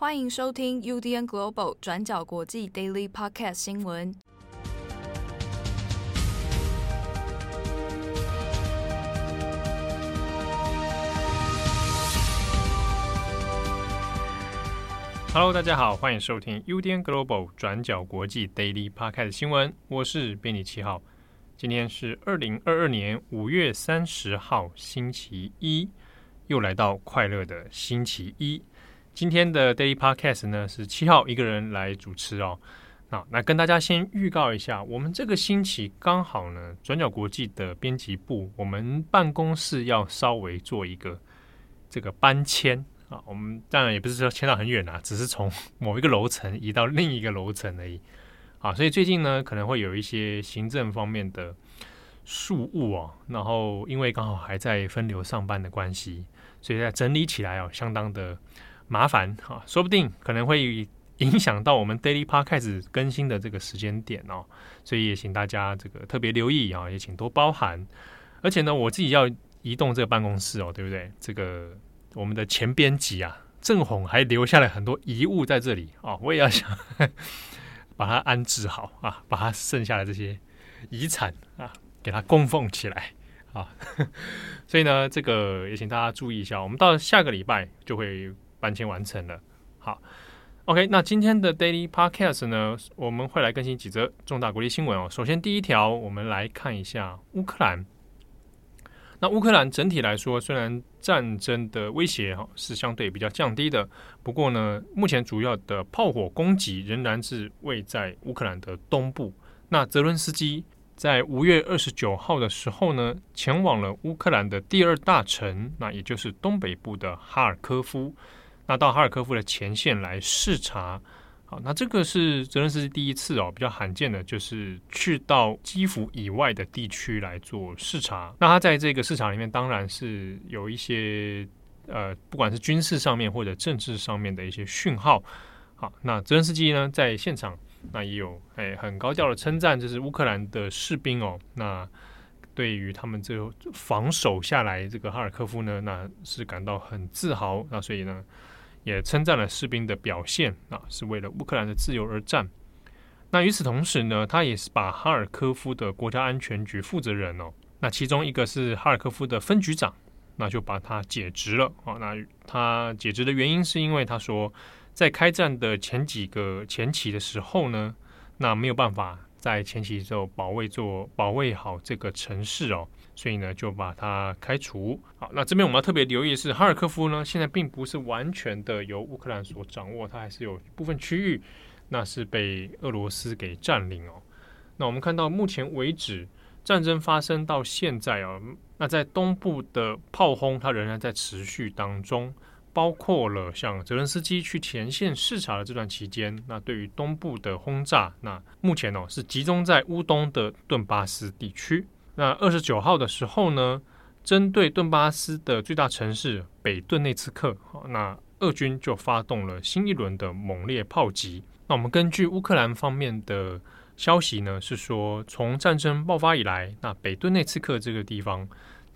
欢迎收听 UDN Global 转角国际 Daily Podcast 新闻。Hello，大家好，欢迎收听 UDN Global 转角国际 Daily Podcast 新闻。我是编辑七号，今天是二零二二年五月三十号，星期一，又来到快乐的星期一。今天的 Daily Podcast 呢是七号一个人来主持哦。那那跟大家先预告一下，我们这个星期刚好呢，转角国际的编辑部，我们办公室要稍微做一个这个搬迁。啊，我们当然也不是说迁到很远啊，只是从某一个楼层移到另一个楼层而已。啊，所以最近呢，可能会有一些行政方面的事务啊。然后因为刚好还在分流上班的关系，所以在整理起来哦，相当的麻烦 啊，说不定可能会影响到我们 Daily Podcast 开始更新的这个时间点哦。所以也请大家这个特别留意啊，也请多包涵。而且呢，我自己要移动这个办公室哦，对不对？这个。我们的前编辑啊，郑红还留下了很多遗物在这里哦，我也要想 把它安置好啊，把它剩下的这些遗产啊，给它供奉起来啊。所以呢，这个也请大家注意一下，我们到下个礼拜就会搬迁完成了。好，OK，那今天的 Daily Podcast 呢，我们会来更新几则重大国际新闻哦。首先，第一条，我们来看一下乌克兰。那乌克兰整体来说，虽然战争的威胁哈是相对比较降低的，不过呢，目前主要的炮火攻击仍然是位在乌克兰的东部。那泽伦斯基在五月二十九号的时候呢，前往了乌克兰的第二大城，那也就是东北部的哈尔科夫。那到哈尔科夫的前线来视察。好，那这个是泽伦斯基第一次哦，比较罕见的，就是去到基辅以外的地区来做视察。那他在这个视察里面，当然是有一些呃，不管是军事上面或者政治上面的一些讯号。好，那泽伦斯基呢，在现场那也有诶很高调的称赞，就是乌克兰的士兵哦，那对于他们这防守下来这个哈尔科夫呢，那是感到很自豪。那所以呢，也称赞了士兵的表现啊，是为了乌克兰的自由而战。那与此同时呢，他也是把哈尔科夫的国家安全局负责人哦，那其中一个是哈尔科夫的分局长，那就把他解职了啊。那他解职的原因是因为他说，在开战的前几个前期的时候呢，那没有办法在前期就保卫做保卫好这个城市哦。所以呢，就把它开除。好，那这边我们要特别留意的是，哈尔科夫呢，现在并不是完全的由乌克兰所掌握，它还是有部分区域，那是被俄罗斯给占领哦。那我们看到目前为止，战争发生到现在哦，那在东部的炮轰它仍然在持续当中，包括了像泽伦斯基去前线视察的这段期间，那对于东部的轰炸，那目前哦是集中在乌东的顿巴斯地区。那二十九号的时候呢，针对顿巴斯的最大城市北顿内茨克，那俄军就发动了新一轮的猛烈炮击。那我们根据乌克兰方面的消息呢，是说从战争爆发以来，那北顿内茨克这个地方，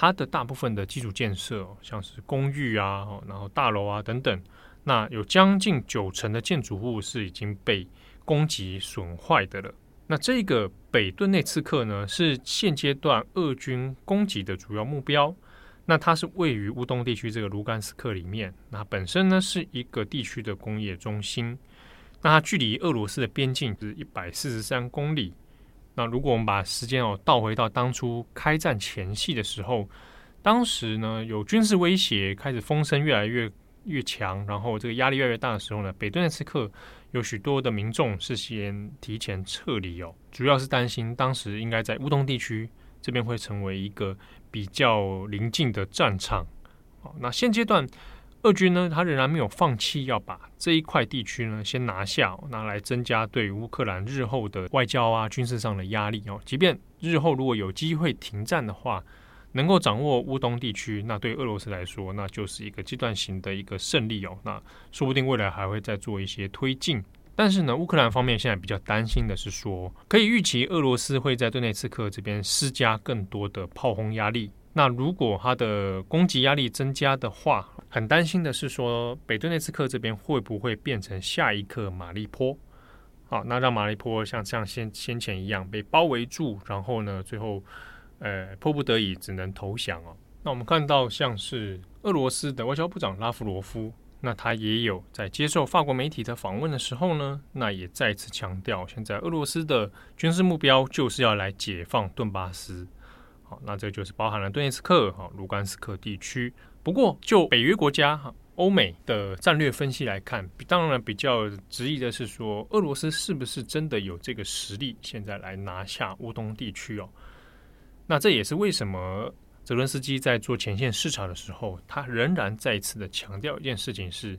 它的大部分的基础建设，像是公寓啊，然后大楼啊等等，那有将近九成的建筑物是已经被攻击损坏的了。那这个北顿内茨克呢，是现阶段俄军攻击的主要目标。那它是位于乌东地区这个卢甘斯克里面。那本身呢是一个地区的工业中心。那它距离俄罗斯的边境是一百四十三公里。那如果我们把时间哦倒回到当初开战前夕的时候，当时呢有军事威胁，开始风声越来越越强，然后这个压力越来越大的时候呢，北顿内茨克。有许多的民众是先提前撤离哦，主要是担心当时应该在乌东地区这边会成为一个比较临近的战场。哦，那现阶段俄军呢，他仍然没有放弃要把这一块地区呢先拿下，拿来增加对乌克兰日后的外交啊、军事上的压力哦。即便日后如果有机会停战的话，能够掌握乌东地区，那对俄罗斯来说，那就是一个阶段性的一个胜利哦。那说不定未来还会再做一些推进。但是呢，乌克兰方面现在比较担心的是说，可以预期俄罗斯会在顿内茨克这边施加更多的炮轰压力。那如果他的攻击压力增加的话，很担心的是说，北顿内斯克这边会不会变成下一个马利坡？好，那让马利坡像像先先前一样被包围住，然后呢，最后呃迫不得已只能投降哦。那我们看到像是俄罗斯的外交部长拉夫罗夫。那他也有在接受法国媒体的访问的时候呢，那也再次强调，现在俄罗斯的军事目标就是要来解放顿巴斯。好，那这就是包含了顿涅茨克、哈卢甘斯克地区。不过，就北约国家、哈欧美的战略分析来看，当然比较质疑的是说，俄罗斯是不是真的有这个实力，现在来拿下乌东地区哦？那这也是为什么。泽伦斯基在做前线视察的时候，他仍然再次的强调一件事情：是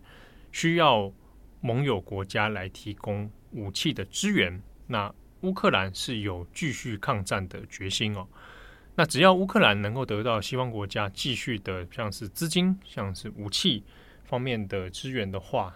需要盟友国家来提供武器的支援。那乌克兰是有继续抗战的决心哦。那只要乌克兰能够得到西方国家继续的像是资金、像是武器方面的支援的话，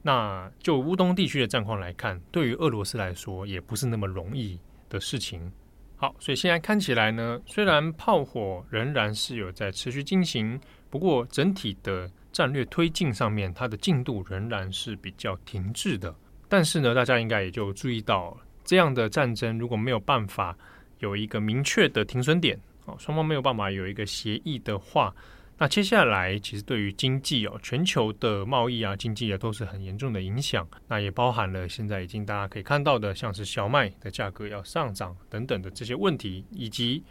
那就乌东地区的战况来看，对于俄罗斯来说也不是那么容易的事情。好，所以现在看起来呢，虽然炮火仍然是有在持续进行，不过整体的战略推进上面，它的进度仍然是比较停滞的。但是呢，大家应该也就注意到，这样的战争如果没有办法有一个明确的停损点，哦，双方没有办法有一个协议的话。那接下来，其实对于经济哦，全球的贸易啊、经济啊，都是很严重的影响。那也包含了现在已经大家可以看到的，像是小麦的价格要上涨等等的这些问题，以及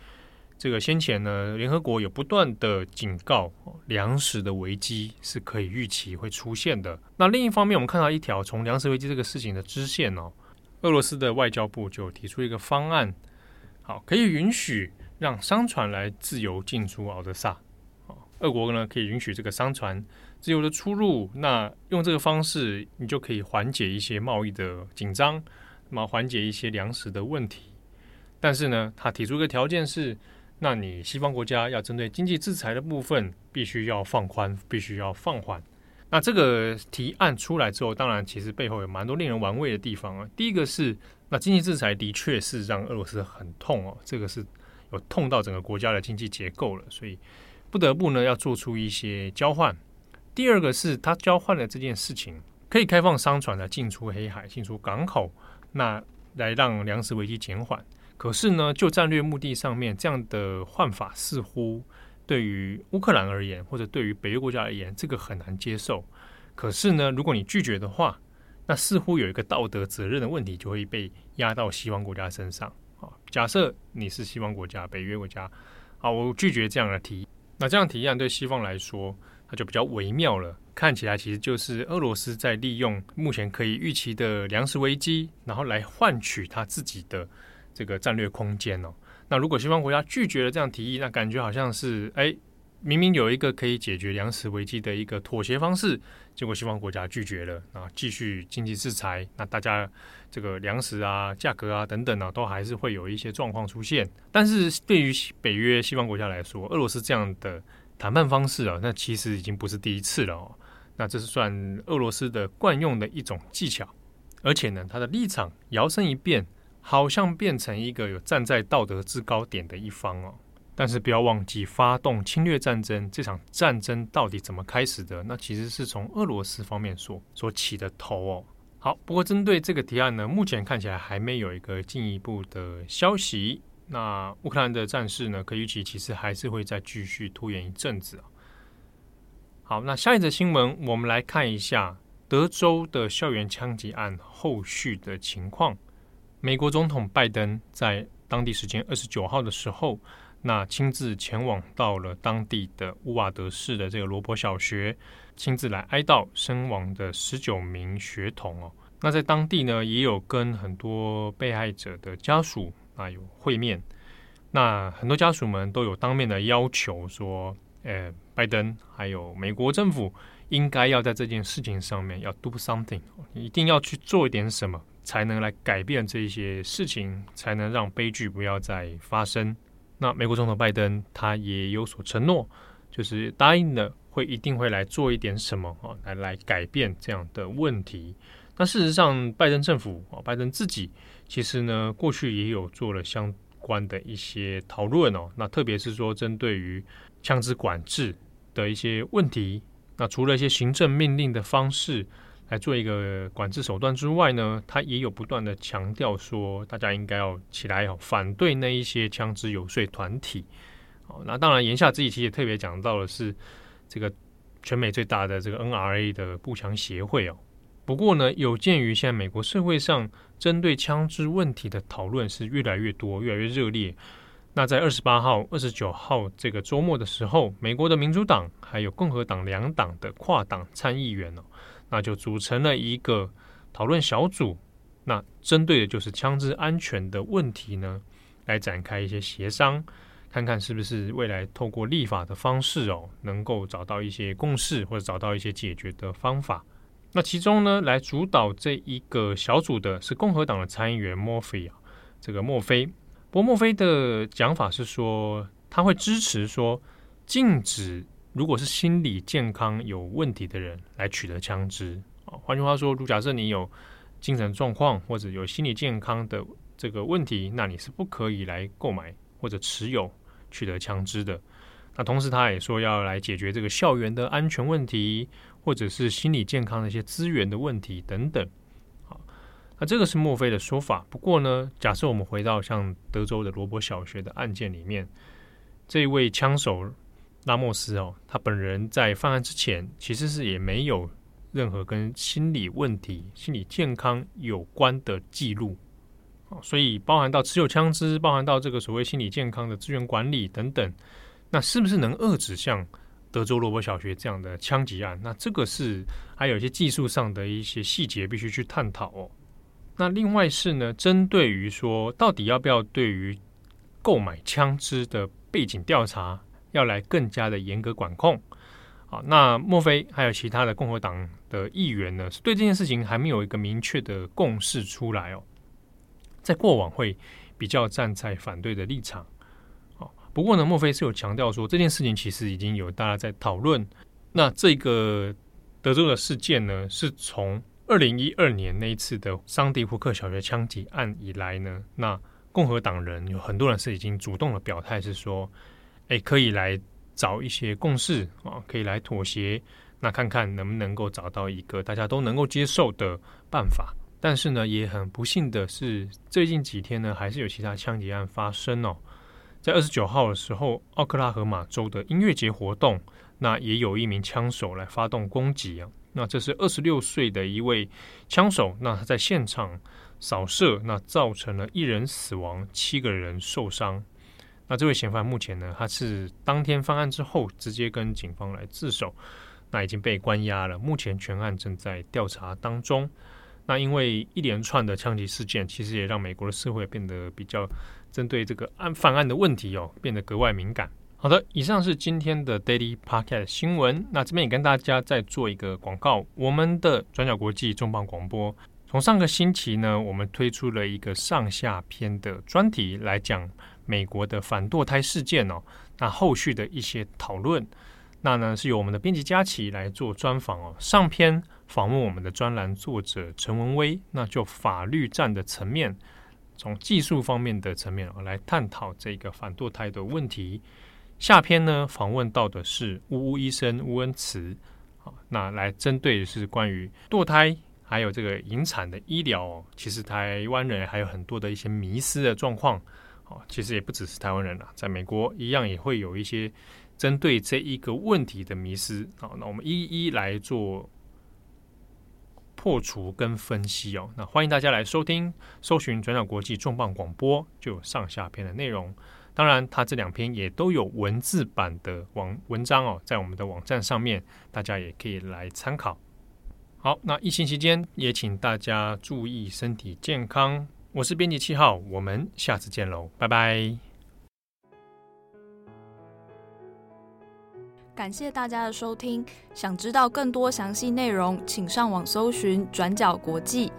这个先前呢，联合国有不断的警告，粮食的危机是可以预期会出现的。那另一方面，我们看到一条从粮食危机这个事情的支线哦，俄罗斯的外交部就提出一个方案，好，可以允许让商船来自由进出敖德萨。俄国呢，可以允许这个商船自由的出入，那用这个方式，你就可以缓解一些贸易的紧张，那么缓解一些粮食的问题。但是呢，他提出一个条件是，那你西方国家要针对经济制裁的部分，必须要放宽，必须要放缓。那这个提案出来之后，当然其实背后有蛮多令人玩味的地方啊。第一个是，那经济制裁的确是让俄罗斯很痛哦，这个是有痛到整个国家的经济结构了，所以。不得不呢，要做出一些交换。第二个是他交换了这件事情，可以开放商船来进出黑海、进出港口，那来让粮食危机减缓。可是呢，就战略目的上面，这样的换法似乎对于乌克兰而言，或者对于北约国家而言，这个很难接受。可是呢，如果你拒绝的话，那似乎有一个道德责任的问题就会被压到西方国家身上。啊，假设你是西方国家、北约国家，啊，我拒绝这样的提议。那这样提案对西方来说，它就比较微妙了。看起来其实就是俄罗斯在利用目前可以预期的粮食危机，然后来换取他自己的这个战略空间哦。那如果西方国家拒绝了这样提议，那感觉好像是哎。明明有一个可以解决粮食危机的一个妥协方式，结果西方国家拒绝了啊，继续经济制裁，那大家这个粮食啊、价格啊等等、啊，都还是会有一些状况出现。但是对于北约西方国家来说，俄罗斯这样的谈判方式啊，那其实已经不是第一次了哦。那这是算俄罗斯的惯用的一种技巧，而且呢，他的立场摇身一变，好像变成一个有站在道德制高点的一方哦。但是不要忘记，发动侵略战争这场战争到底怎么开始的？那其实是从俄罗斯方面所所起的头哦。好，不过针对这个提案呢，目前看起来还没有一个进一步的消息。那乌克兰的战事呢，可预期其实还是会再继续拖延一阵子。好，那下一则新闻，我们来看一下德州的校园枪击案后续的情况。美国总统拜登在当地时间二十九号的时候。那亲自前往到了当地的乌瓦德市的这个罗伯小学，亲自来哀悼身亡的十九名学童哦。那在当地呢，也有跟很多被害者的家属啊有会面。那很多家属们都有当面的要求说，呃，拜登还有美国政府应该要在这件事情上面要 do something，一定要去做一点什么，才能来改变这些事情，才能让悲剧不要再发生。那美国总统拜登他也有所承诺，就是答应了会一定会来做一点什么啊，来来改变这样的问题。那事实上，拜登政府啊，拜登自己其实呢，过去也有做了相关关的一些讨论哦。那特别是说，针对于枪支管制的一些问题，那除了一些行政命令的方式来做一个管制手段之外呢，他也有不断的强调说，大家应该要起来哦，反对那一些枪支游说团体。哦，那当然言下之意，其实也特别讲到的是这个全美最大的这个 NRA 的步枪协会哦。不过呢，有鉴于现在美国社会上针对枪支问题的讨论是越来越多、越来越热烈，那在二十八号、二十九号这个周末的时候，美国的民主党还有共和党两党的跨党参议员哦，那就组成了一个讨论小组，那针对的就是枪支安全的问题呢，来展开一些协商，看看是不是未来透过立法的方式哦，能够找到一些共识或者找到一些解决的方法。那其中呢，来主导这一个小组的是共和党的参议员莫菲啊，这个莫菲。不过莫菲的讲法是说，他会支持说禁止，如果是心理健康有问题的人来取得枪支啊。换句话说，如假设你有精神状况或者有心理健康的这个问题，那你是不可以来购买或者持有取得枪支的。那同时，他也说要来解决这个校园的安全问题。或者是心理健康的一些资源的问题等等，啊，那这个是墨菲的说法。不过呢，假设我们回到像德州的罗伯小学的案件里面，这一位枪手拉莫斯哦，他本人在犯案之前其实是也没有任何跟心理问题、心理健康有关的记录，所以包含到持有枪支，包含到这个所谓心理健康的资源管理等等，那是不是能遏制像德州罗伯小学这样的枪击案，那这个是还有一些技术上的一些细节必须去探讨哦。那另外是呢，针对于说到底要不要对于购买枪支的背景调查要来更加的严格管控。好，那莫非还有其他的共和党的议员呢，是对这件事情还没有一个明确的共识出来哦。在过往会比较站在反对的立场。好不过呢，莫菲是有强调说，这件事情其实已经有大家在讨论。那这个德州的事件呢，是从二零一二年那一次的桑迪胡克小学枪击案以来呢，那共和党人有很多人是已经主动的表态，是说，哎，可以来找一些共识啊，可以来妥协，那看看能不能够找到一个大家都能够接受的办法。但是呢，也很不幸的是，最近几天呢，还是有其他枪击案发生哦。在二十九号的时候，奥克拉荷马州的音乐节活动，那也有一名枪手来发动攻击啊。那这是二十六岁的一位枪手，那他在现场扫射，那造成了一人死亡，七个人受伤。那这位嫌犯目前呢，他是当天犯案之后直接跟警方来自首，那已经被关押了。目前全案正在调查当中。那因为一连串的枪击事件，其实也让美国的社会变得比较。针对这个案犯案的问题哦，变得格外敏感。好的，以上是今天的 Daily Pocket 新闻。那这边也跟大家再做一个广告，我们的转角国际重磅广播，从上个星期呢，我们推出了一个上下篇的专题来讲美国的反堕胎事件哦。那后续的一些讨论，那呢是由我们的编辑佳琪来做专访哦。上篇访问我们的专栏作者陈文威，那就法律战的层面。从技术方面的层面啊来探讨这个反堕胎的问题。下篇呢访问到的是乌乌医生乌恩慈，好，那来针对的是关于堕胎还有这个引产的医疗，其实台湾人还有很多的一些迷失的状况。好，其实也不只是台湾人啦，在美国一样也会有一些针对这一个问题的迷失。好，那我们一一来做。破除跟分析哦，那欢迎大家来收听，搜寻转角国际重磅广播，就有上下篇的内容。当然，它这两篇也都有文字版的网文章哦，在我们的网站上面，大家也可以来参考。好，那疫情期间也请大家注意身体健康。我是编辑七号，我们下次见喽，拜拜。感谢大家的收听，想知道更多详细内容，请上网搜寻“转角国际”。